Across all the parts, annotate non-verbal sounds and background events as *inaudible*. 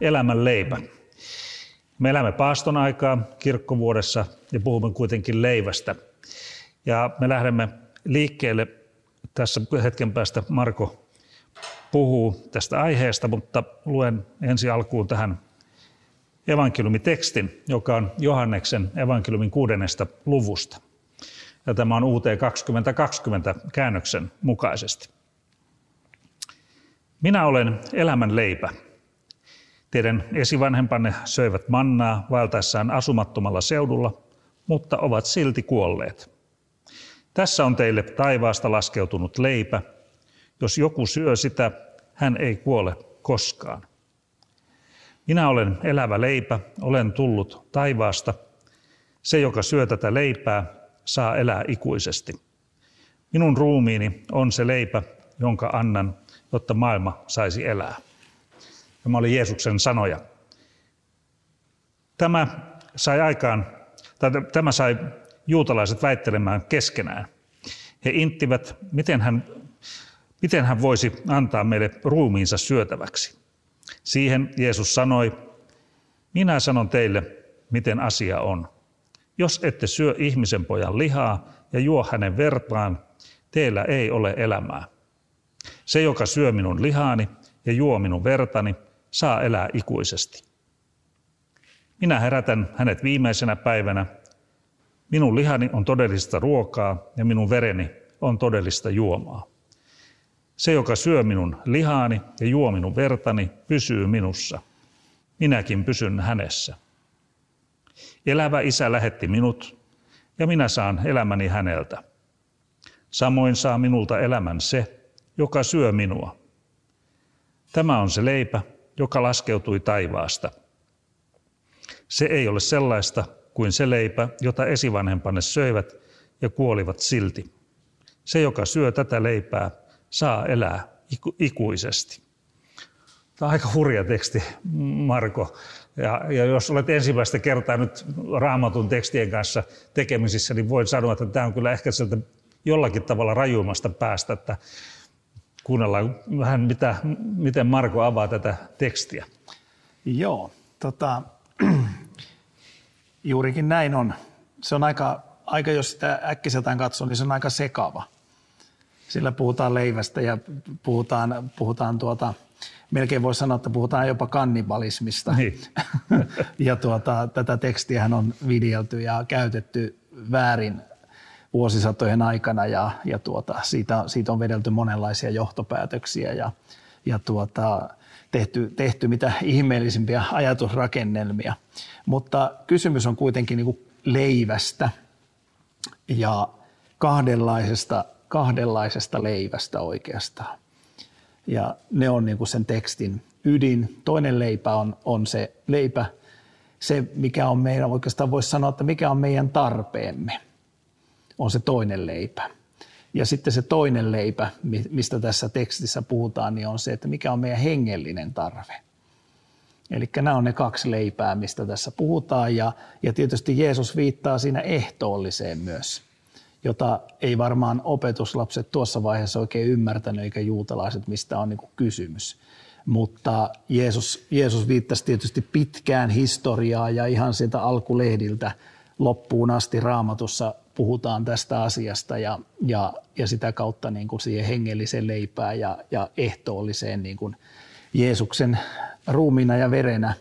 elämän leipä. Me elämme paaston aikaa kirkkovuodessa ja puhumme kuitenkin leivästä. Ja me lähdemme liikkeelle tässä hetken päästä Marko puhuu tästä aiheesta, mutta luen ensi alkuun tähän evankeliumitekstin, joka on Johanneksen evankeliumin kuudennesta luvusta. Ja tämä on UT 2020 käännöksen mukaisesti. Minä olen elämän leipä. Teidän esivanhempanne söivät mannaa vaeltaessaan asumattomalla seudulla, mutta ovat silti kuolleet. Tässä on teille taivaasta laskeutunut leipä. Jos joku syö sitä, hän ei kuole koskaan. Minä olen elävä leipä, olen tullut taivaasta. Se, joka syö tätä leipää, saa elää ikuisesti. Minun ruumiini on se leipä, jonka annan, jotta maailma saisi elää. Tämä oli Jeesuksen sanoja. Tämä sai aikaan, tai tämä sai juutalaiset väittelemään keskenään. He inttivät, miten hän, miten hän voisi antaa meille ruumiinsa syötäväksi. Siihen Jeesus sanoi, minä sanon teille, miten asia on. Jos ette syö ihmisen pojan lihaa ja juo hänen vertaan, teillä ei ole elämää. Se, joka syö minun lihaani ja juo minun vertani, saa elää ikuisesti. Minä herätän hänet viimeisenä päivänä. Minun lihani on todellista ruokaa ja minun vereni on todellista juomaa. Se, joka syö minun lihaani ja juo minun vertani, pysyy minussa. Minäkin pysyn hänessä. Elävä isä lähetti minut, ja minä saan elämäni häneltä. Samoin saa minulta elämän se, joka syö minua. Tämä on se leipä, joka laskeutui taivaasta. Se ei ole sellaista kuin se leipä, jota esivanhempanne söivät ja kuolivat silti. Se, joka syö tätä leipää, saa elää ikuisesti. Tämä on aika hurja teksti, Marko. Ja, ja jos olet ensimmäistä kertaa nyt raamatun tekstien kanssa tekemisissä, niin voin sanoa, että tämä on kyllä ehkä sieltä jollakin tavalla rajuimmasta päästä, että kuunnellaan vähän, mitä, miten Marko avaa tätä tekstiä. Joo, tota, *clears throat* juurikin näin on. Se on aika, aika, jos sitä äkkiseltään katsoo, niin se on aika sekava. Sillä puhutaan leivästä ja puhutaan, puhutaan tuota, melkein voisi sanoa, että puhutaan jopa kannibalismista. Niin. *laughs* ja tuota, tätä tekstiä on viljelty ja käytetty väärin vuosisatojen aikana ja, ja tuota, siitä, siitä on vedelty monenlaisia johtopäätöksiä ja, ja tuota, tehty, tehty mitä ihmeellisimpiä ajatusrakennelmia. Mutta kysymys on kuitenkin niin leivästä ja kahdenlaisesta, kahdenlaisesta leivästä oikeastaan. Ja ne on niin sen tekstin ydin. Toinen leipä on, on se leipä, se mikä on meidän, oikeastaan voisi sanoa, että mikä on meidän tarpeemme – on se toinen leipä. Ja sitten se toinen leipä, mistä tässä tekstissä puhutaan, niin on se, että mikä on meidän hengellinen tarve. Eli nämä on ne kaksi leipää, mistä tässä puhutaan. Ja, ja tietysti Jeesus viittaa siinä ehtoolliseen myös, jota ei varmaan opetuslapset tuossa vaiheessa oikein ymmärtänyt, eikä juutalaiset, mistä on niin kysymys. Mutta Jeesus, Jeesus viittasi tietysti pitkään historiaa ja ihan sieltä alkulehdiltä loppuun asti raamatussa puhutaan tästä asiasta ja, ja, ja sitä kautta niin kuin siihen hengelliseen leipään ja, ja ehtoolliseen niin kuin Jeesuksen ruumina ja verenä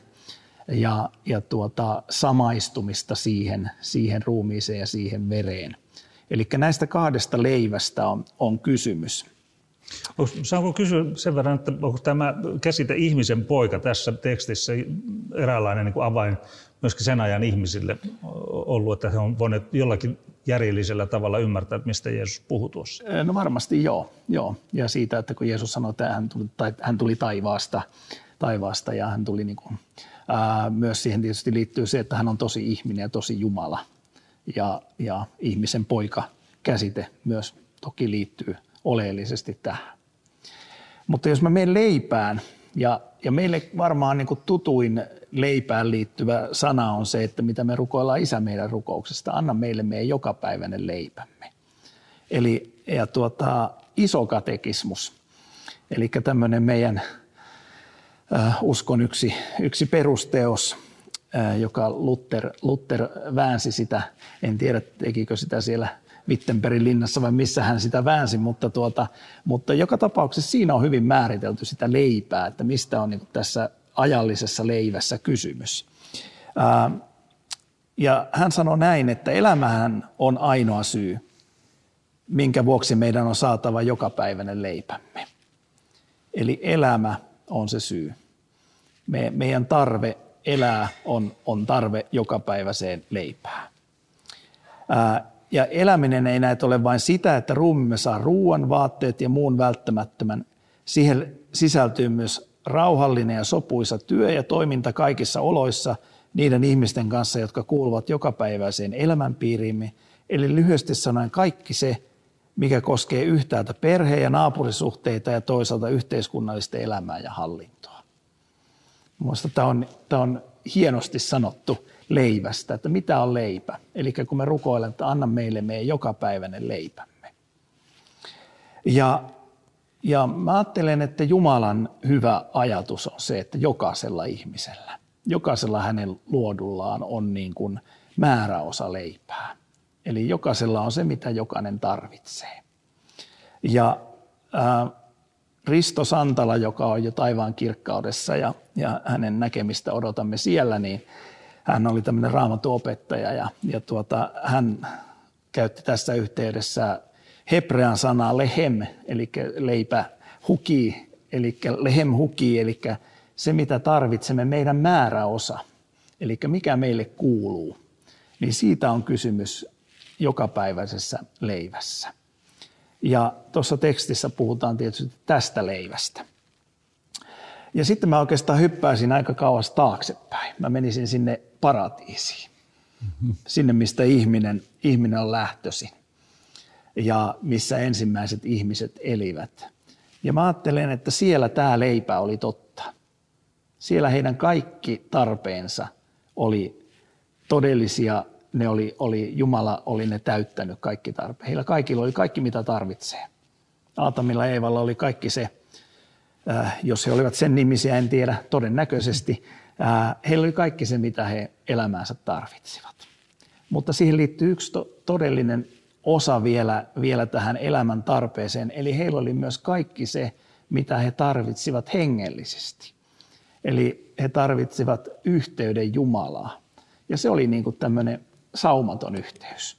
ja, ja tuota, samaistumista siihen, siihen ruumiiseen ja siihen vereen. Eli näistä kahdesta leivästä on, on kysymys. Saanko kysyä sen verran, että onko tämä käsite ihmisen poika tässä tekstissä eräänlainen niin avain myöskin sen ajan ihmisille ollut, että he on voineet jollakin järjellisellä tavalla ymmärtää, että mistä Jeesus puhuu tuossa? No varmasti joo, joo. Ja siitä, että kun Jeesus sanoi, että hän tuli, tai, hän tuli taivaasta, taivaasta ja hän tuli niin kuin, ää, myös siihen tietysti liittyy se, että hän on tosi ihminen ja tosi Jumala ja, ja ihmisen poika käsite myös toki liittyy oleellisesti tähän. Mutta jos mä menen leipään, ja, ja meille varmaan niin tutuin leipään liittyvä sana on se, että mitä me rukoillaan isä meidän rukouksesta, anna meille meidän jokapäiväinen leipämme. Eli ja tuota, iso katekismus, eli tämmöinen meidän äh, uskon yksi, yksi perusteos, äh, joka Luther, Luther väänsi sitä, en tiedä tekikö sitä siellä Wittenbergin linnassa vai missä hän sitä väänsi, mutta, tuota, mutta joka tapauksessa siinä on hyvin määritelty sitä leipää, että mistä on niin tässä ajallisessa leivässä kysymys. Ää, ja hän sanoi näin, että elämähän on ainoa syy, minkä vuoksi meidän on saatava jokapäiväinen leipämme. Eli elämä on se syy. Me, meidän tarve elää on, on tarve jokapäiväiseen leipään. Ää, ja eläminen ei näet ole vain sitä, että ruumimme saa ruoan, vaatteet ja muun välttämättömän. Siihen sisältyy myös rauhallinen ja sopuisa työ ja toiminta kaikissa oloissa niiden ihmisten kanssa, jotka kuuluvat jokapäiväiseen elämänpiiriimme. Eli lyhyesti sanoen kaikki se, mikä koskee yhtäältä perhe- ja naapurisuhteita ja toisaalta yhteiskunnallista elämää ja hallintoa. Mielestäni tämä on, tämä on hienosti sanottu leivästä, että mitä on leipä. Eli kun me rukoilemme, että anna meille meidän jokapäiväinen leipämme. Ja, ja mä ajattelen, että Jumalan hyvä ajatus on se, että jokaisella ihmisellä, jokaisella hänen luodullaan on niin kuin määräosa leipää. Eli jokaisella on se, mitä jokainen tarvitsee. Ja äh, Risto Santala, joka on jo taivaan kirkkaudessa ja, ja hänen näkemistä odotamme siellä, niin hän oli tämmöinen raamatuopettaja ja, ja tuota, hän käytti tässä yhteydessä hebrean sanaa lehem, eli leipä huki, eli lehem huki, eli se mitä tarvitsemme, meidän määräosa, eli mikä meille kuuluu, niin siitä on kysymys jokapäiväisessä leivässä. Ja tuossa tekstissä puhutaan tietysti tästä leivästä. Ja sitten mä oikeastaan hyppäisin aika kauas taaksepäin. Mä menisin sinne paratiisiin, mm-hmm. sinne mistä ihminen, ihminen on lähtösi ja missä ensimmäiset ihmiset elivät. Ja mä ajattelen, että siellä tämä leipä oli totta. Siellä heidän kaikki tarpeensa oli todellisia, ne oli, oli, Jumala oli ne täyttänyt kaikki tarpeet. Heillä kaikilla oli kaikki, mitä tarvitsee. Aatamilla ja Eevalla oli kaikki se, jos he olivat sen nimisiä, en tiedä, todennäköisesti. Äh, heillä oli kaikki se, mitä he elämäänsä tarvitsivat. Mutta siihen liittyy yksi to- todellinen osa vielä, vielä tähän elämän tarpeeseen. Eli heillä oli myös kaikki se, mitä he tarvitsivat hengellisesti. Eli he tarvitsivat yhteyden Jumalaa. Ja se oli niin kuin tämmöinen saumaton yhteys.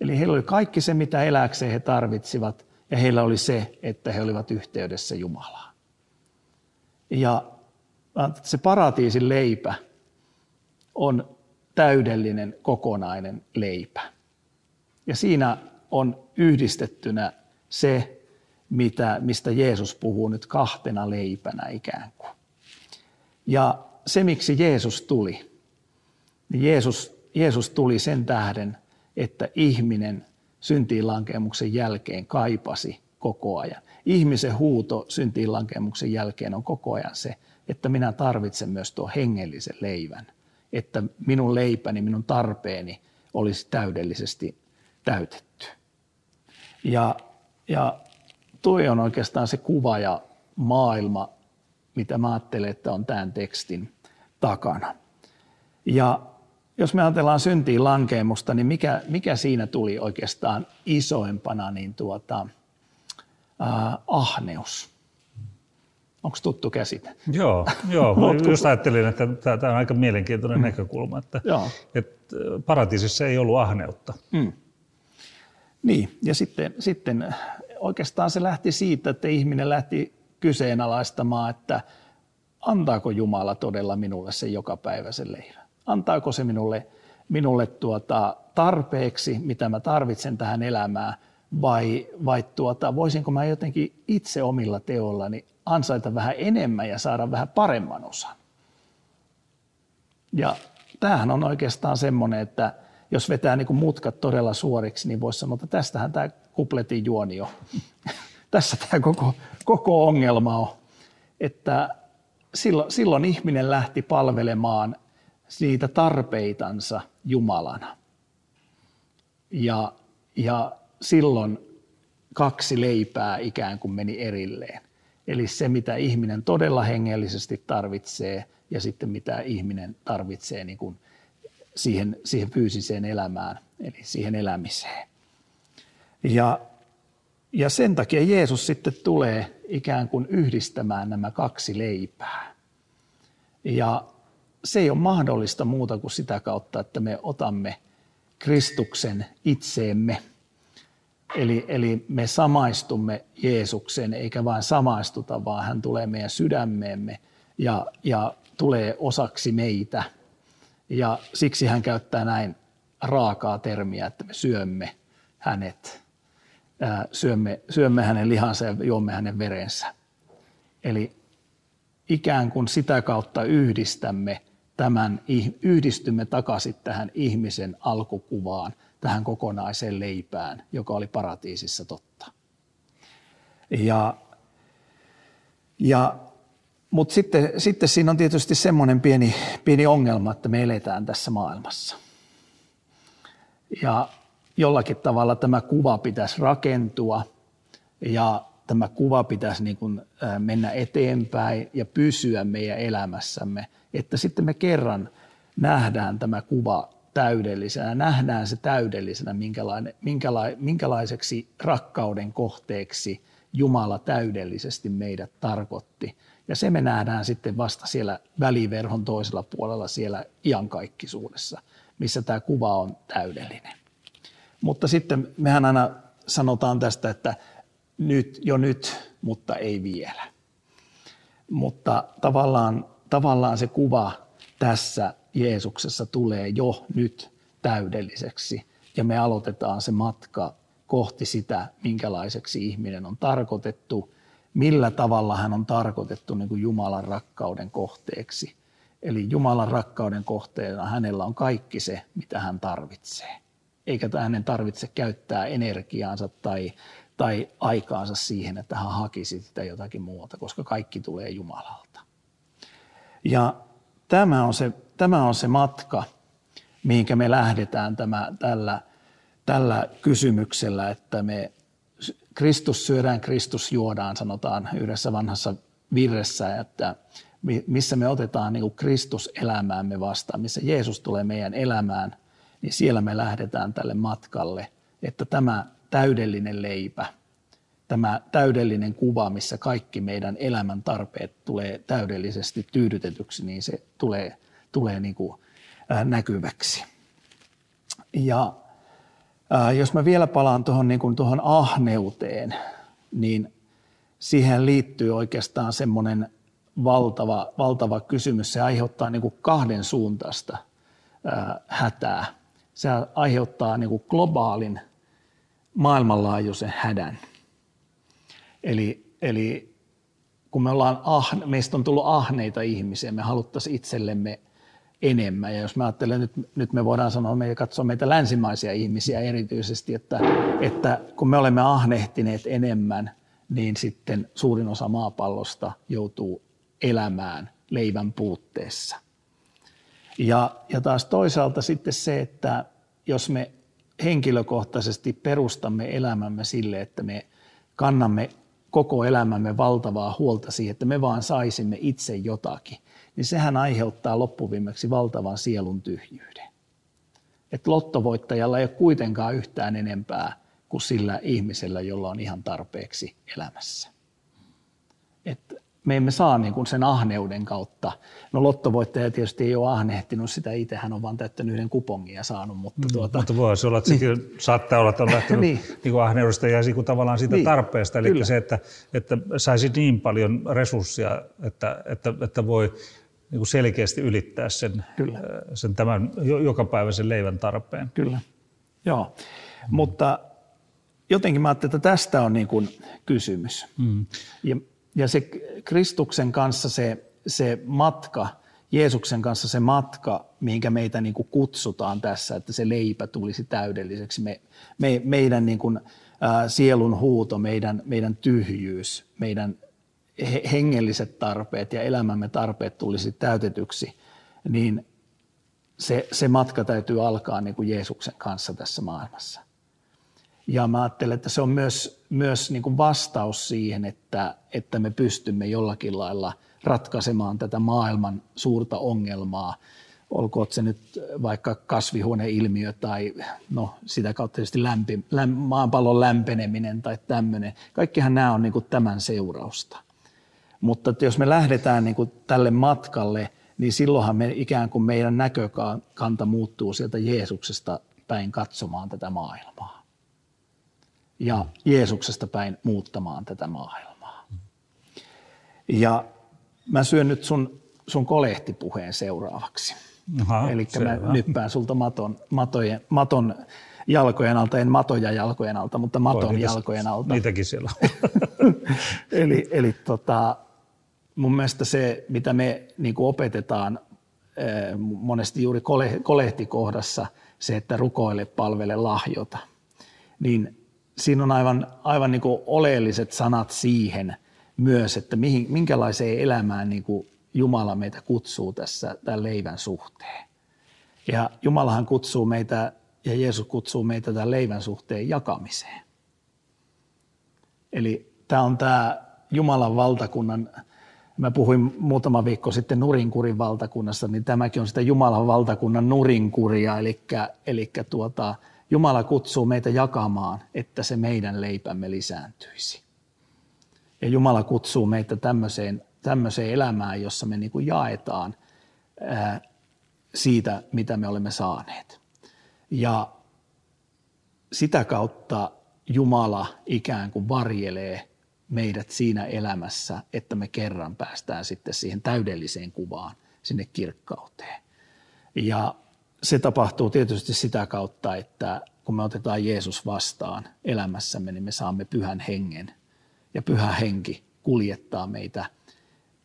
Eli heillä oli kaikki se, mitä eläkseen he tarvitsivat, ja heillä oli se, että he olivat yhteydessä Jumalaan. Ja se paratiisin leipä on täydellinen kokonainen leipä. Ja siinä on yhdistettynä se, mitä, mistä Jeesus puhuu nyt kahtena leipänä ikään kuin. Ja se, miksi Jeesus tuli, niin Jeesus, Jeesus tuli sen tähden, että ihminen syntiin lankemuksen jälkeen kaipasi koko ajan. Ihmisen huuto syntiin lankemuksen jälkeen on koko ajan se, että minä tarvitsen myös tuo hengellisen leivän, että minun leipäni, minun tarpeeni olisi täydellisesti täytetty. Ja, ja tuo on oikeastaan se kuva ja maailma, mitä mä ajattelen, että on tämän tekstin takana. Ja jos me ajatellaan syntiin lankeemusta, niin mikä, mikä siinä tuli oikeastaan isoimpana, niin tuota, äh, ahneus. Onko tuttu käsite? Joo, joo. *laughs* just ajattelin, että tämä on aika mielenkiintoinen mm. näkökulma, että, joo. että paratiisissa ei ollut ahneutta. Mm. Niin, ja sitten, sitten oikeastaan se lähti siitä, että ihminen lähti kyseenalaistamaan, että antaako Jumala todella minulle se jokapäiväisen leivän? Antaako se minulle, minulle tuota tarpeeksi, mitä mä tarvitsen tähän elämään, vai, vai tuota, voisinko mä jotenkin itse omilla teollani ansaita vähän enemmän ja saada vähän paremman osan. Ja tämähän on oikeastaan semmoinen, että jos vetää niin kuin mutkat todella suoriksi, niin voisi sanoa, että tästähän tämä kupletin juoni on. *laughs* Tässä tämä koko, koko ongelma on, että silloin, silloin ihminen lähti palvelemaan siitä tarpeitansa Jumalana. Ja, ja silloin kaksi leipää ikään kuin meni erilleen. Eli se, mitä ihminen todella hengellisesti tarvitsee ja sitten mitä ihminen tarvitsee niin kuin siihen, siihen fyysiseen elämään, eli siihen elämiseen. Ja, ja sen takia Jeesus sitten tulee ikään kuin yhdistämään nämä kaksi leipää. Ja se ei ole mahdollista muuta kuin sitä kautta, että me otamme Kristuksen itseemme. Eli, eli me samaistumme Jeesuksen, eikä vain samaistuta, vaan hän tulee meidän sydämeemme ja, ja tulee osaksi meitä. Ja siksi hän käyttää näin raakaa termiä, että me syömme hänet, syömme, syömme hänen lihansa ja juomme hänen verensä. Eli ikään kuin sitä kautta yhdistämme tämän, yhdistymme takaisin tähän ihmisen alkukuvaan, tähän kokonaiseen leipään, joka oli paratiisissa totta. Ja, ja, Mutta sitten, sitten siinä on tietysti semmoinen pieni, pieni ongelma, että me eletään tässä maailmassa. Ja jollakin tavalla tämä kuva pitäisi rakentua ja tämä kuva pitäisi niin kuin mennä eteenpäin ja pysyä meidän elämässämme, että sitten me kerran nähdään tämä kuva täydellisenä, nähdään se täydellisenä, minkälainen, minkäla, minkälaiseksi rakkauden kohteeksi Jumala täydellisesti meidät tarkoitti. Ja se me nähdään sitten vasta siellä väliverhon toisella puolella siellä iankaikkisuudessa, missä tämä kuva on täydellinen. Mutta sitten mehän aina sanotaan tästä, että nyt, jo nyt, mutta ei vielä. Mutta tavallaan, tavallaan se kuva tässä Jeesuksessa tulee jo nyt täydelliseksi ja me aloitetaan se matka kohti sitä, minkälaiseksi ihminen on tarkoitettu, millä tavalla hän on tarkoitettu niin kuin Jumalan rakkauden kohteeksi. Eli Jumalan rakkauden kohteena hänellä on kaikki se, mitä hän tarvitsee. Eikä hänen tarvitse käyttää energiaansa tai tai aikaansa siihen, että hän hakisi sitä jotakin muuta, koska kaikki tulee Jumalalta. Ja tämä on se, tämä on se matka, mihinkä me lähdetään tämä, tällä, tällä kysymyksellä, että me Kristus syödään, Kristus juodaan, sanotaan yhdessä vanhassa virressä, että missä me otetaan niin kuin Kristus elämäämme vastaan, missä Jeesus tulee meidän elämään, niin siellä me lähdetään tälle matkalle, että tämä täydellinen leipä, tämä täydellinen kuva, missä kaikki meidän elämän tarpeet tulee täydellisesti tyydytetyksi, niin se tulee, tulee niin kuin, näkyväksi. Ja jos mä vielä palaan tuohon niin kuin tuohon ahneuteen, niin siihen liittyy oikeastaan semmoinen valtava, valtava kysymys. Se aiheuttaa niin kuin kahden suuntaista hätää. Se aiheuttaa niin kuin globaalin maailmanlaajuisen hädän. Eli, eli kun me ollaan ahne, meistä on tullut ahneita ihmisiä, me haluttaisiin itsellemme enemmän. Ja jos me ajattelen, nyt, nyt me voidaan sanoa, me katsoa meitä länsimaisia ihmisiä erityisesti, että, että kun me olemme ahnehtineet enemmän, niin sitten suurin osa maapallosta joutuu elämään leivän puutteessa. Ja, ja taas toisaalta sitten se, että jos me henkilökohtaisesti perustamme elämämme sille, että me kannamme koko elämämme valtavaa huolta siihen, että me vaan saisimme itse jotakin, niin sehän aiheuttaa loppuviimeksi valtavan sielun tyhjyyden. Että lottovoittajalla ei ole kuitenkaan yhtään enempää kuin sillä ihmisellä, jolla on ihan tarpeeksi elämässä. Että me emme saa niin kuin sen ahneuden kautta. No lottovoittaja tietysti ei ole ahnehtinut sitä itse, hän on vain täyttänyt yhden kupongin ja saanut. Mutta, mm, tuota, mutta voi olla, että sekin niin. saattaa olla, että on lähtenyt *laughs* niin. Niin ahneudesta ja niin kuin tavallaan siitä niin. tarpeesta. Eli Kyllä. se, että, että saisi niin paljon resursseja, että, että, että voi niin kuin selkeästi ylittää sen, Kyllä. sen tämän jokapäiväisen leivän tarpeen. Kyllä, joo. Mm. Mutta jotenkin mä ajattelin, että tästä on niin kuin kysymys. Mm. Ja ja se Kristuksen kanssa se, se matka, Jeesuksen kanssa se matka, mihinkä meitä niin kuin kutsutaan tässä, että se leipä tulisi täydelliseksi. Me, me, meidän niin kuin, ä, sielun huuto, meidän, meidän tyhjyys, meidän hengelliset tarpeet ja elämämme tarpeet tulisi täytetyksi, niin se, se matka täytyy alkaa niin kuin Jeesuksen kanssa tässä maailmassa. Ja mä ajattelen, että se on myös, myös niin kuin vastaus siihen, että, että me pystymme jollakin lailla ratkaisemaan tätä maailman suurta ongelmaa, olkoon se nyt vaikka kasvihuoneilmiö tai no, sitä kautta tietysti lämpi, läm, maapallon lämpeneminen tai tämmöinen. Kaikkihan nämä on niin kuin tämän seurausta. Mutta että jos me lähdetään niin kuin tälle matkalle, niin silloinhan me ikään kuin meidän näkökanta muuttuu sieltä Jeesuksesta päin katsomaan tätä maailmaa. Ja Jeesuksesta päin muuttamaan tätä maailmaa. Ja mä syön nyt sun, sun kolehtipuheen seuraavaksi. Eli mä nyppään sulta maton, matojen, maton jalkojen alta, en matoja jalkojen alta, mutta maton jalkojen alta. Niitäkin siellä *laughs* eli eli tota, mun mielestä se, mitä me niin kuin opetetaan eh, monesti juuri kolehtikohdassa, se, että rukoile, palvele, lahjota, niin siinä on aivan, aivan niin kuin oleelliset sanat siihen myös, että mihin, minkälaiseen elämään niin kuin Jumala meitä kutsuu tässä tämän leivän suhteen. Ja Jumalahan kutsuu meitä ja Jeesus kutsuu meitä tämän leivän suhteen jakamiseen. Eli tämä on tämä Jumalan valtakunnan Mä puhuin muutama viikko sitten nurinkurin valtakunnassa, niin tämäkin on sitä Jumalan valtakunnan nurinkuria, eli, eli tuota, Jumala kutsuu meitä jakamaan, että se meidän leipämme lisääntyisi. Ja Jumala kutsuu meitä tämmöiseen, tämmöiseen elämään, jossa me niin kuin jaetaan ää, siitä, mitä me olemme saaneet. Ja sitä kautta Jumala ikään kuin varjelee meidät siinä elämässä, että me kerran päästään sitten siihen täydelliseen kuvaan, sinne kirkkauteen. Ja se tapahtuu tietysti sitä kautta, että kun me otetaan Jeesus vastaan elämässämme, niin me saamme pyhän hengen. Ja pyhä henki kuljettaa meitä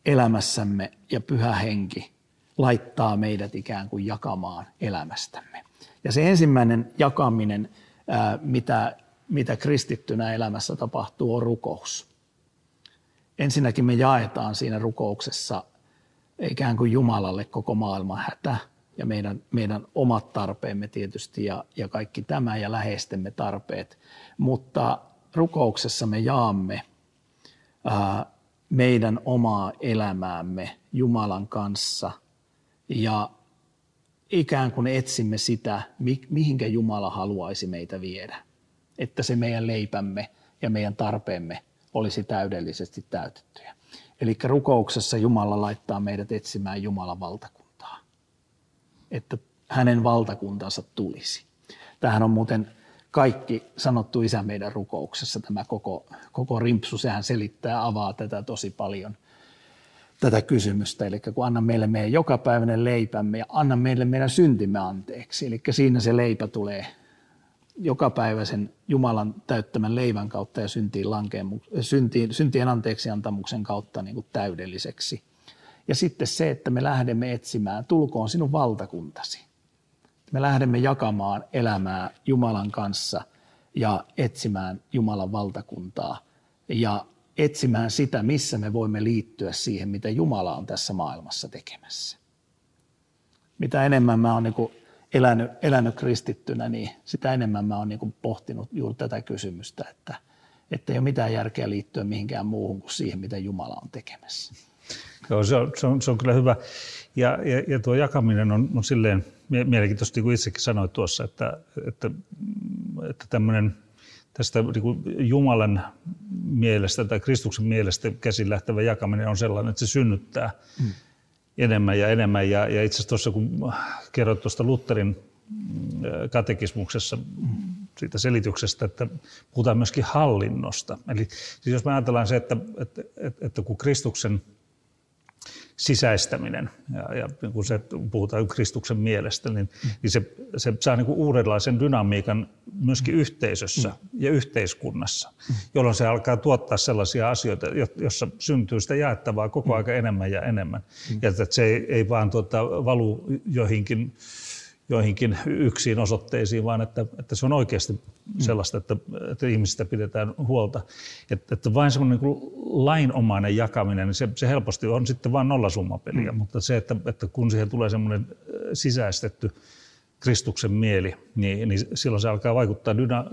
elämässämme ja pyhä henki laittaa meidät ikään kuin jakamaan elämästämme. Ja se ensimmäinen jakaminen, mitä, mitä kristittynä elämässä tapahtuu, on rukous ensinnäkin me jaetaan siinä rukouksessa ikään kuin Jumalalle koko maailman hätä ja meidän, meidän omat tarpeemme tietysti ja, ja kaikki tämä ja läheistemme tarpeet. Mutta rukouksessa me jaamme ää, meidän omaa elämäämme Jumalan kanssa ja ikään kuin etsimme sitä, mihinkä Jumala haluaisi meitä viedä. Että se meidän leipämme ja meidän tarpeemme olisi täydellisesti täytettyjä. Eli rukouksessa Jumala laittaa meidät etsimään Jumalan valtakuntaa, että hänen valtakuntansa tulisi. Tähän on muuten kaikki sanottu isä meidän rukouksessa, tämä koko, koko rimpsu, sehän selittää, avaa tätä tosi paljon, tätä kysymystä. Eli kun anna meille meidän jokapäiväinen leipämme ja anna meille meidän syntimme anteeksi. Eli siinä se leipä tulee jokapäiväisen Jumalan täyttämän leivän kautta ja syntiin syntiin, syntien anteeksiantamuksen kautta niin kuin täydelliseksi. Ja sitten se, että me lähdemme etsimään, tulkoon sinun valtakuntasi. Me lähdemme jakamaan elämää Jumalan kanssa ja etsimään Jumalan valtakuntaa ja etsimään sitä, missä me voimme liittyä siihen, mitä Jumala on tässä maailmassa tekemässä. Mitä enemmän mä oon niin elänyt, elänyt kristittynä, niin sitä enemmän mä oon niin pohtinut juuri tätä kysymystä, että, että ei ole mitään järkeä liittyä mihinkään muuhun kuin siihen, mitä Jumala on tekemässä. Joo, se on, se on, se on kyllä hyvä. Ja, ja, ja tuo jakaminen on, on silleen mielenkiintoista, niin kuin itsekin sanoit tuossa, että, että, että tämmöinen tästä niin Jumalan mielestä tai Kristuksen mielestä käsin lähtevä jakaminen on sellainen, että se synnyttää mm enemmän ja enemmän. Ja, ja itse asiassa tuossa kun kerroit tuosta Lutherin katekismuksessa siitä selityksestä, että puhutaan myöskin hallinnosta. Eli siis jos me ajatellaan se, että, että, että, että kun Kristuksen sisäistäminen, ja, ja kun se puhutaan Kristuksen mielestä, niin, mm. niin se, se saa niin kuin uudenlaisen dynamiikan myöskin mm. yhteisössä mm. ja yhteiskunnassa, mm. jolloin se alkaa tuottaa sellaisia asioita, jossa syntyy sitä jaettavaa koko ajan enemmän ja enemmän. Mm. Ja että se ei, ei vaan tuota, valu joihinkin joihinkin yksiin osoitteisiin, vaan että, että se on oikeasti mm. sellaista, että, että ihmisistä pidetään huolta. Että, että vain semmoinen niin lainomainen jakaminen, niin se, se helposti on sitten vain nollasummapeliä, mm. mutta se, että, että kun siihen tulee semmoinen sisäistetty Kristuksen mieli, niin, niin silloin se alkaa vaikuttaa dyna,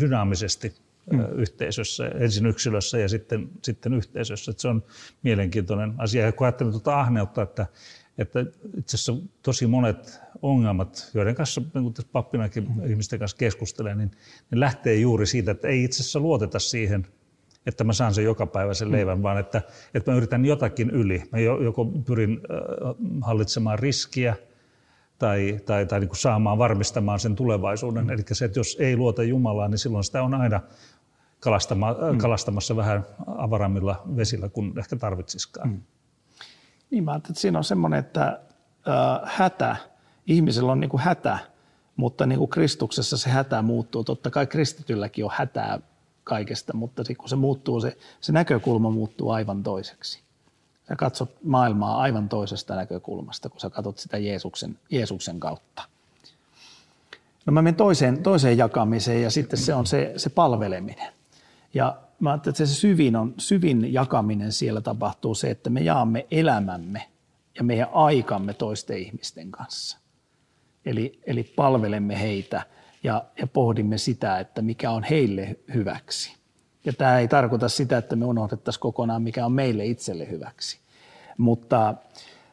dynaamisesti mm. yhteisössä, ensin yksilössä ja sitten, sitten yhteisössä. Että se on mielenkiintoinen asia. Ja kun ajattelen tuota ahneutta, että, että itse asiassa tosi monet ongelmat, joiden kanssa niin kuin pappinakin mm. ihmisten kanssa keskustelee, niin ne lähtee juuri siitä, että ei itse asiassa luoteta siihen, että mä saan sen joka päivä sen mm. leivän, mm. vaan että, että mä yritän jotakin yli. Mä joko pyrin hallitsemaan riskiä tai, tai, tai niin kuin saamaan, varmistamaan sen tulevaisuuden. Mm. Eli se, että jos ei luota Jumalaan, niin silloin sitä on aina kalastama, mm. kalastamassa vähän avarammilla vesillä kuin ehkä tarvitsisikaan. Mm. Niin mä että siinä on semmoinen, että äh, hätä, ihmisellä on niin kuin hätä, mutta niin kuin Kristuksessa se hätä muuttuu. Totta kai kristitylläkin on hätää kaikesta, mutta kun se muuttuu, se, se näkökulma muuttuu aivan toiseksi. Sä katsot maailmaa aivan toisesta näkökulmasta, kun sä katsot sitä Jeesuksen, Jeesuksen kautta. No mä menen toiseen, toiseen jakamiseen ja sitten se on se, se palveleminen. Ja mä että se syvin, on, syvin jakaminen siellä tapahtuu se, että me jaamme elämämme ja meidän aikamme toisten ihmisten kanssa. Eli, eli palvelemme heitä ja, ja pohdimme sitä, että mikä on heille hyväksi. Ja tämä ei tarkoita sitä, että me unohdettaisiin kokonaan, mikä on meille itselle hyväksi. Mutta,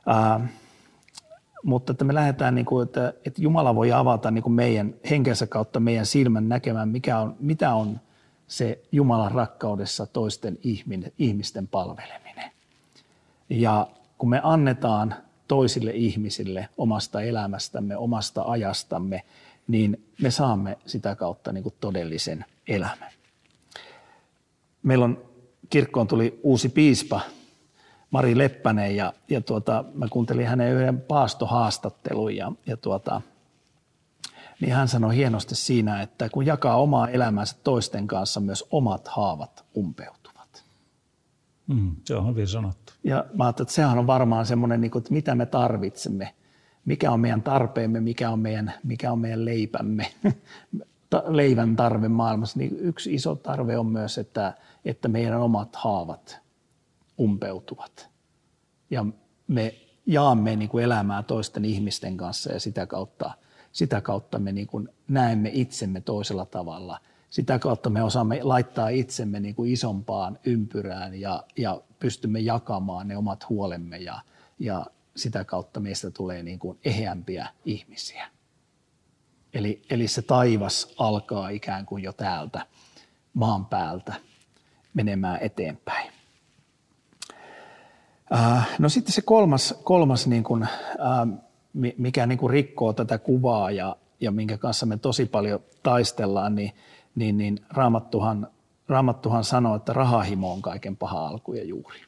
ää, mutta että me lähdetään, niin kuin, että, että Jumala voi avata niin kuin meidän henkensä kautta meidän silmän näkemään, mikä on, mitä on – se Jumalan rakkaudessa toisten ihmisten palveleminen. Ja kun me annetaan toisille ihmisille omasta elämästämme, omasta ajastamme, niin me saamme sitä kautta niin kuin todellisen elämän. Meillä on kirkkoon tuli uusi piispa, Mari Leppänen, ja, ja tuota, mä kuuntelin hänen yhden paastohaastattelun, ja, ja tuota, niin hän sanoi hienosti siinä, että kun jakaa omaa elämänsä toisten kanssa, myös omat haavat umpeutuvat. Mm, se on hyvin sanottu. Ja mä ajattelin, että sehän on varmaan semmoinen, niin että mitä me tarvitsemme, mikä on meidän tarpeemme, mikä on meidän, mikä on meidän leipämme, *laughs* leivän tarve maailmassa. Niin yksi iso tarve on myös, että, että meidän omat haavat umpeutuvat. Ja me jaamme niin kuin elämää toisten ihmisten kanssa ja sitä kautta – sitä kautta me niin kuin näemme itsemme toisella tavalla. Sitä kautta me osaamme laittaa itsemme niin kuin isompaan ympyrään ja, ja pystymme jakamaan ne omat huolemme ja, ja sitä kautta meistä tulee niin kuin eheämpiä ihmisiä. Eli, eli se taivas alkaa ikään kuin jo täältä maan päältä menemään eteenpäin. Äh, no sitten se kolmas, kolmas niin kuin, äh, mikä niin kuin rikkoo tätä kuvaa ja, ja minkä kanssa me tosi paljon taistellaan, niin, niin, niin Raamattuhan, Raamattuhan sanoo, että rahahimo on kaiken paha alku ja juuri.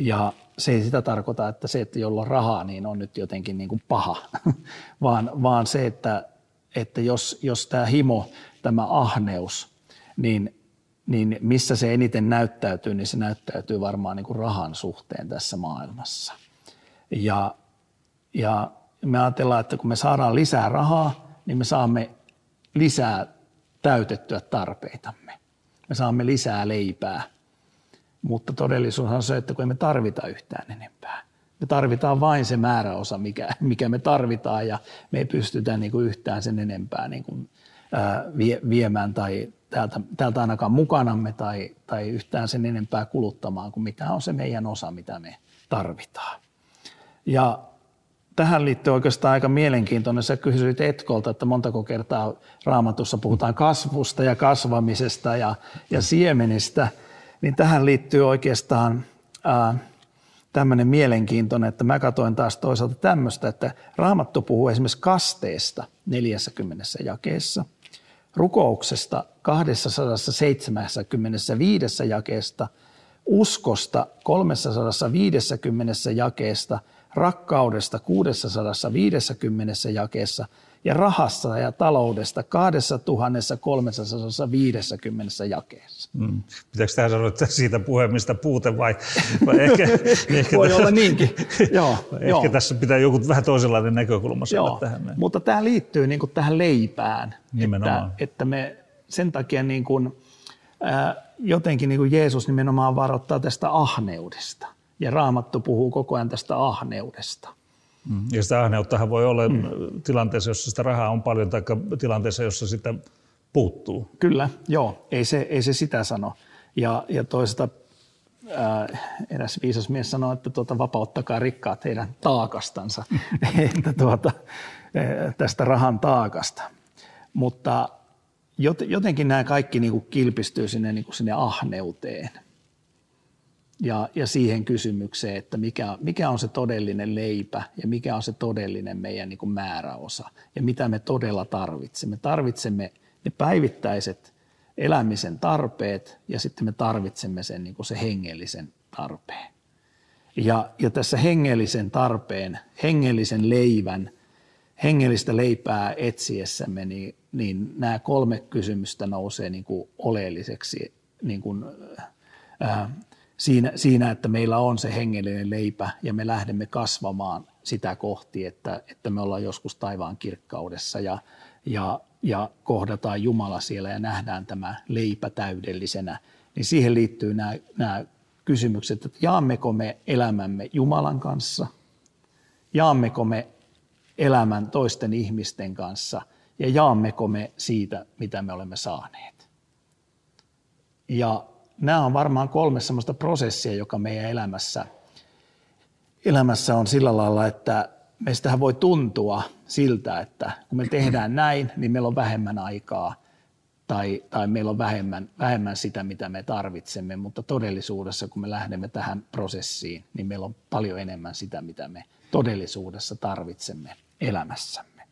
Ja se ei sitä tarkoita, että se, että jolla on rahaa, niin on nyt jotenkin niin kuin paha, *laughs* vaan, vaan se, että, että jos, jos tämä himo, tämä ahneus, niin, niin missä se eniten näyttäytyy, niin se näyttäytyy varmaan niin kuin rahan suhteen tässä maailmassa. Ja ja me ajatellaan, että kun me saadaan lisää rahaa, niin me saamme lisää täytettyä tarpeitamme. Me saamme lisää leipää. Mutta todellisuus on se, että kun emme tarvita yhtään enempää. Me tarvitaan vain se määräosa, mikä, mikä me tarvitaan ja me ei pystytä niin kuin yhtään sen enempää niin kuin, ää, vie, viemään tai täältä, täältä ainakaan mukanamme tai, tai yhtään sen enempää kuluttamaan kuin mitä on se meidän osa, mitä me tarvitaan. Ja tähän liittyy oikeastaan aika mielenkiintoinen. Sä kysyit Etkolta, että montako kertaa raamatussa puhutaan kasvusta ja kasvamisesta ja, ja siemenistä. Niin tähän liittyy oikeastaan tämmöinen mielenkiintoinen, että mä katsoin taas toisaalta tämmöistä, että raamattu puhuu esimerkiksi kasteesta 40 jakeessa, rukouksesta 275 jakeesta, uskosta 350 jakeesta, rakkaudesta 650 jakeessa ja rahassa ja taloudesta 2350 jakeessa. Mm. Pitääkö tähän sanoa, että siitä puhemista puute vai, vai ehkä, *laughs* ehkä Voi olla niinkin. Joo, *laughs* ehkä joo. tässä pitää joku vähän toisenlainen näkökulma saada joo, tähän. Mutta tämä liittyy niin kuin tähän leipään. Nimenomaan. Että, että me sen takia niin kuin, ää, jotenkin niin kuin Jeesus nimenomaan varoittaa tästä ahneudesta. Ja Raamattu puhuu koko ajan tästä ahneudesta. Mm. Ja sitä ahneuttahan voi olla mm. tilanteessa, jossa sitä rahaa on paljon, tai tilanteessa, jossa sitä puuttuu. Kyllä, joo, ei se, ei se sitä sano. Ja, ja toisaalta ää, eräs viisas mies sanoi, että tuota, vapauttakaa rikkaat heidän taakastansa, *laughs* että tuota, tästä rahan taakasta. Mutta jotenkin nämä kaikki niin kuin kilpistyy sinne, niin kuin sinne ahneuteen ja, ja siihen kysymykseen, että mikä, mikä on se todellinen leipä ja mikä on se todellinen meidän niin kuin määräosa ja mitä me todella tarvitsemme. Tarvitsemme ne päivittäiset elämisen tarpeet ja sitten me tarvitsemme sen, niin kuin se hengellisen tarpeen. Ja, ja tässä hengellisen tarpeen, hengellisen leivän, hengellistä leipää etsiessämme, niin, niin nämä kolme kysymystä nousee niin kuin oleelliseksi niin kuin, äh, siinä, siinä, että meillä on se hengellinen leipä ja me lähdemme kasvamaan sitä kohti, että, että me ollaan joskus taivaan kirkkaudessa ja, ja, ja kohdataan Jumala siellä ja nähdään tämä leipä täydellisenä, niin siihen liittyy nämä, nämä kysymykset, että jaammeko me elämämme Jumalan kanssa, jaammeko me elämän toisten ihmisten kanssa ja jaammeko me siitä, mitä me olemme saaneet. Ja nämä on varmaan kolme sellaista prosessia, joka meidän elämässä, elämässä on sillä lailla, että meistähän voi tuntua siltä, että kun me tehdään näin, niin meillä on vähemmän aikaa tai, tai meillä on vähemmän, vähemmän sitä, mitä me tarvitsemme, mutta todellisuudessa, kun me lähdemme tähän prosessiin, niin meillä on paljon enemmän sitä, mitä me todellisuudessa tarvitsemme elämässämme.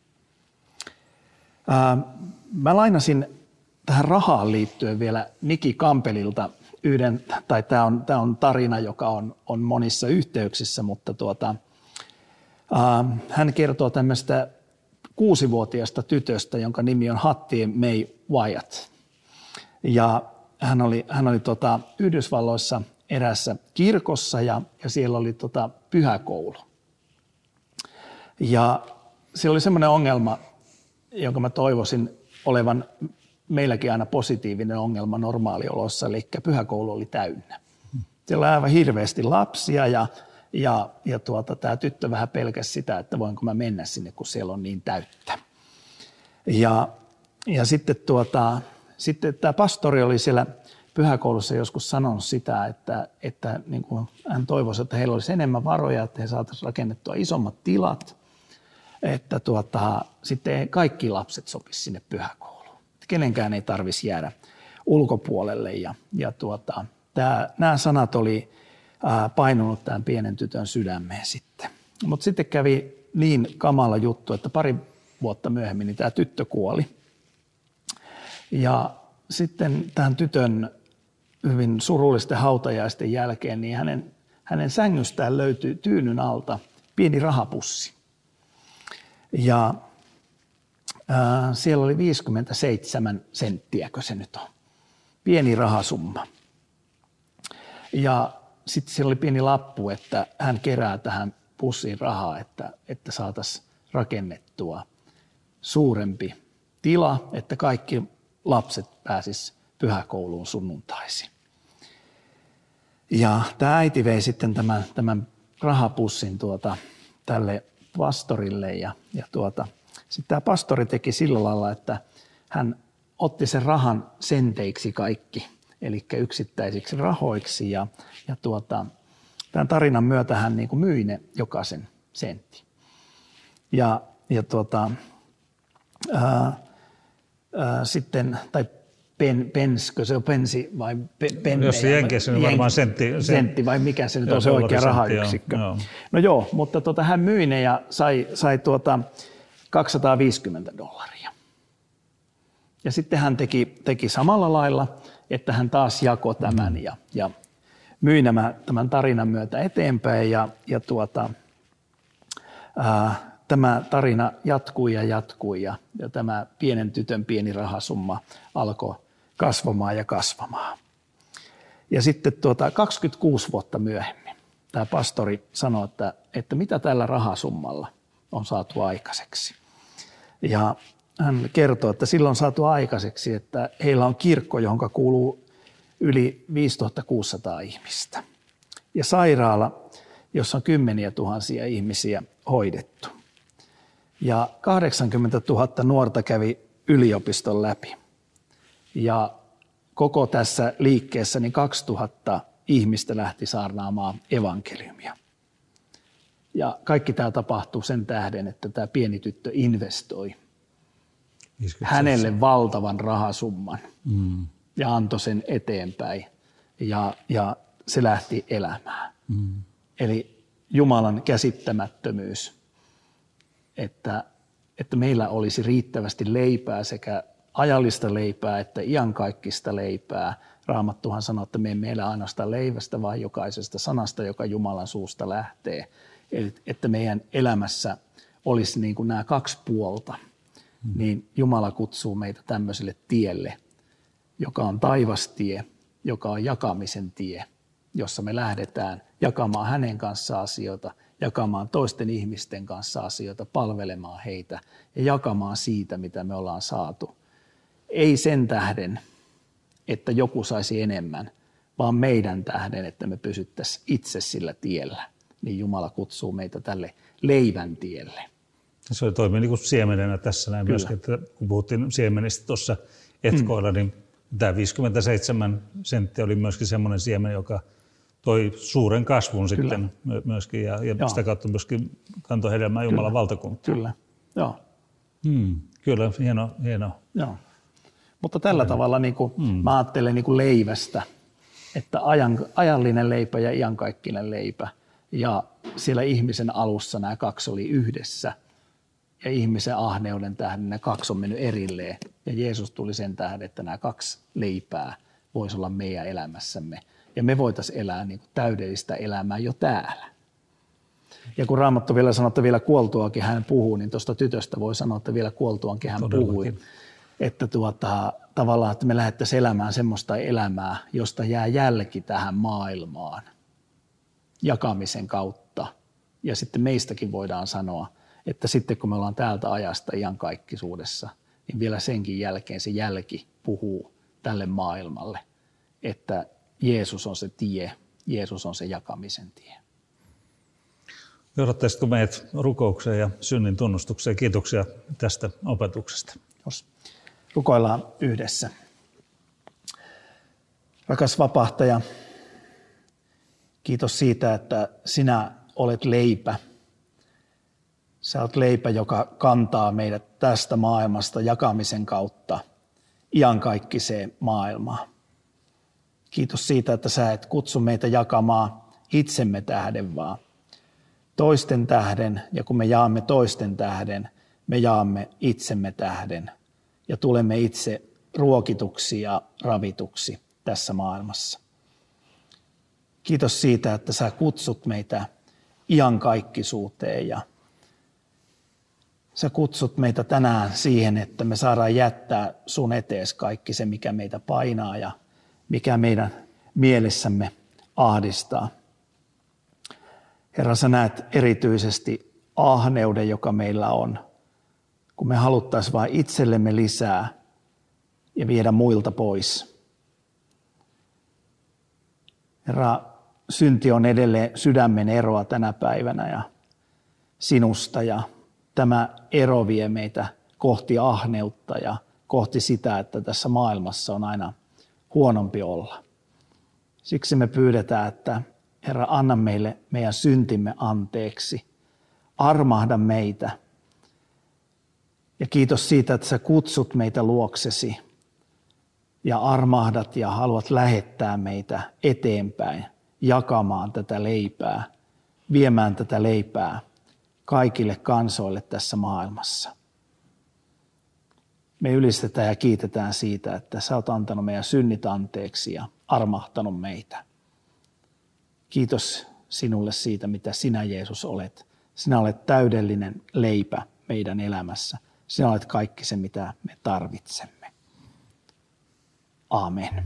Ää, mä lainasin tähän rahaan liittyen vielä Niki Kampelilta yhden, tai tämä on, tämä on tarina, joka on, on monissa yhteyksissä, mutta tuota, äh, hän kertoo tämmöistä kuusivuotiaasta tytöstä, jonka nimi on Hattie May Wyatt. Ja hän oli, hän oli tota Yhdysvalloissa erässä kirkossa ja, ja siellä oli tota pyhäkoulu. Ja siellä oli semmoinen ongelma, jonka mä toivoisin olevan meilläkin aina positiivinen ongelma normaaliolossa, eli pyhäkoulu oli täynnä. Siellä oli aivan hirveästi lapsia ja, ja, ja tuota, tämä tyttö vähän pelkäsi sitä, että voinko mä mennä sinne, kun siellä on niin täyttä. Ja, ja sitten, tuota, sitten tämä pastori oli siellä pyhäkoulussa joskus sanonut sitä, että, että niin kuin hän toivoisi, että heillä olisi enemmän varoja, että he saataisiin rakennettua isommat tilat, että tuota, sitten kaikki lapset sopisivat sinne pyhäkouluun kenenkään ei tarvitsisi jäädä ulkopuolelle. Ja, ja tuota, tämä, nämä sanat oli painunut tämän pienen tytön sydämeen sitten. Mutta sitten kävi niin kamala juttu, että pari vuotta myöhemmin niin tämä tyttö kuoli. Ja sitten tämän tytön hyvin surullisten hautajaisten jälkeen, niin hänen, hänen sängystään löytyi tyynyn alta pieni rahapussi. Ja siellä oli 57 senttiäkö se nyt on. Pieni rahasumma. Ja sitten siellä oli pieni lappu, että hän kerää tähän pussiin rahaa, että, että saataisiin rakennettua suurempi tila, että kaikki lapset pääsis pyhäkouluun sunnuntaisin. Ja tämä äiti vei sitten tämän, tämän rahapussin tuota, tälle pastorille ja, ja tuota, sitten tämä pastori teki sillä lailla, että hän otti sen rahan senteiksi kaikki, eli yksittäisiksi rahoiksi. Ja, ja tuota, tämän tarinan myötä hän niin kuin myi ne jokaisen sentti. Ja, ja tuota, ää, ää, sitten, tai pen, penskö, se on pensi vai pe, penne? Jos se jenkeissä, niin varmaan sentti, sentti. Sentti vai mikä se nyt on se oikea rahayksikkö. Joo. No joo, mutta tuota, hän myi ne ja sai, sai tuota, 250 dollaria. Ja sitten hän teki, teki samalla lailla, että hän taas jakoi tämän ja, ja myi nämä, tämän tarinan myötä eteenpäin ja, ja tuota, ää, tämä tarina jatkui ja jatkui ja, ja tämä pienen tytön pieni rahasumma alkoi kasvamaan ja kasvamaan. Ja sitten tuota, 26 vuotta myöhemmin tämä pastori sanoi, että, että mitä tällä rahasummalla on saatu aikaiseksi. Ja hän kertoo, että silloin on saatu aikaiseksi, että heillä on kirkko, johon kuuluu yli 5600 ihmistä. Ja sairaala, jossa on kymmeniä tuhansia ihmisiä hoidettu. Ja 80 000 nuorta kävi yliopiston läpi. Ja koko tässä liikkeessä niin 2000 ihmistä lähti saarnaamaan evankeliumia. Ja kaikki tämä tapahtuu sen tähden, että tämä pieni tyttö investoi hänelle valtavan rahasumman mm. ja antoi sen eteenpäin ja, ja se lähti elämään. Mm. Eli Jumalan käsittämättömyys, että, että meillä olisi riittävästi leipää sekä ajallista leipää että iankaikkista leipää. Raamattuhan sanoo, että me emme elä ainoastaan leivästä, vaan jokaisesta sanasta, joka Jumalan suusta lähtee. Että meidän elämässä olisi niin kuin nämä kaksi puolta – niin Jumala kutsuu meitä tämmöiselle tielle, joka on taivastie, joka on jakamisen tie, jossa me lähdetään jakamaan hänen kanssa asioita, jakamaan toisten ihmisten kanssa asioita, palvelemaan heitä ja jakamaan siitä, mitä me ollaan saatu. Ei sen tähden, että joku saisi enemmän, vaan meidän tähden, että me pysyttäisiin itse sillä tiellä. Niin Jumala kutsuu meitä tälle leivän tielle. Se toimii niin kuin siemenenä tässä näin Kyllä. myöskin, että kun puhuttiin siemenistä tuossa etkoilla, mm. niin tämä 57 senttiä oli myöskin semmoinen siemen, joka toi suuren kasvun Kyllä. sitten myöskin ja, ja sitä kautta myöskin kantoi hedelmää Jumalan valtakuntaan. Kyllä, joo. Hmm. Kyllä, hieno. hieno. Joo. Mutta tällä Aina. tavalla niin kuin, hmm. mä ajattelen niin kuin leivästä, että ajan, ajallinen leipä ja iankaikkinen leipä. Ja siellä ihmisen alussa nämä kaksi oli yhdessä – ja ihmisen ahneuden tähden ne kaksi on mennyt erilleen. Ja Jeesus tuli sen tähden, että nämä kaksi leipää voisi olla meidän elämässämme. Ja me voitaisiin elää niin kuin täydellistä elämää jo täällä. Ja kun Raamattu vielä sanoo, että vielä kuoltuakin hän puhuu, niin tuosta tytöstä voi sanoa, että vielä kuoltuankin hän Todellakin. puhui. Että tuota, tavallaan, että me lähdettäisiin elämään semmoista elämää, josta jää jälki tähän maailmaan jakamisen kautta. Ja sitten meistäkin voidaan sanoa, että sitten kun me ollaan täältä ajasta kaikkisuudessa, niin vielä senkin jälkeen se jälki puhuu tälle maailmalle, että Jeesus on se tie, Jeesus on se jakamisen tie. Johdattaisitko meidät rukoukseen ja synnin tunnustukseen? Kiitoksia tästä opetuksesta. Jos rukoillaan yhdessä. Rakas vapahtaja, kiitos siitä, että sinä olet leipä – Sä oot leipä, joka kantaa meidät tästä maailmasta jakamisen kautta iankaikkiseen maailmaan. Kiitos siitä, että sä et kutsu meitä jakamaan itsemme tähden, vaan toisten tähden. Ja kun me jaamme toisten tähden, me jaamme itsemme tähden ja tulemme itse ruokituksi ja ravituksi tässä maailmassa. Kiitos siitä, että sä kutsut meitä iankaikkisuuteen ja Sä kutsut meitä tänään siihen, että me saadaan jättää sun etees kaikki se, mikä meitä painaa ja mikä meidän mielessämme ahdistaa. Herra, sä näet erityisesti ahneuden, joka meillä on, kun me haluttaisiin vain itsellemme lisää ja viedä muilta pois. Herra, synti on edelleen sydämen eroa tänä päivänä ja sinusta ja tämä ero vie meitä kohti ahneutta ja kohti sitä, että tässä maailmassa on aina huonompi olla. Siksi me pyydetään, että Herra, anna meille meidän syntimme anteeksi. Armahda meitä. Ja kiitos siitä, että sä kutsut meitä luoksesi ja armahdat ja haluat lähettää meitä eteenpäin jakamaan tätä leipää, viemään tätä leipää kaikille kansoille tässä maailmassa. Me ylistetään ja kiitetään siitä, että sä oot antanut meidän synnit anteeksi ja armahtanut meitä. Kiitos sinulle siitä, mitä sinä Jeesus olet. Sinä olet täydellinen leipä meidän elämässä. Sinä olet kaikki se, mitä me tarvitsemme. Amen.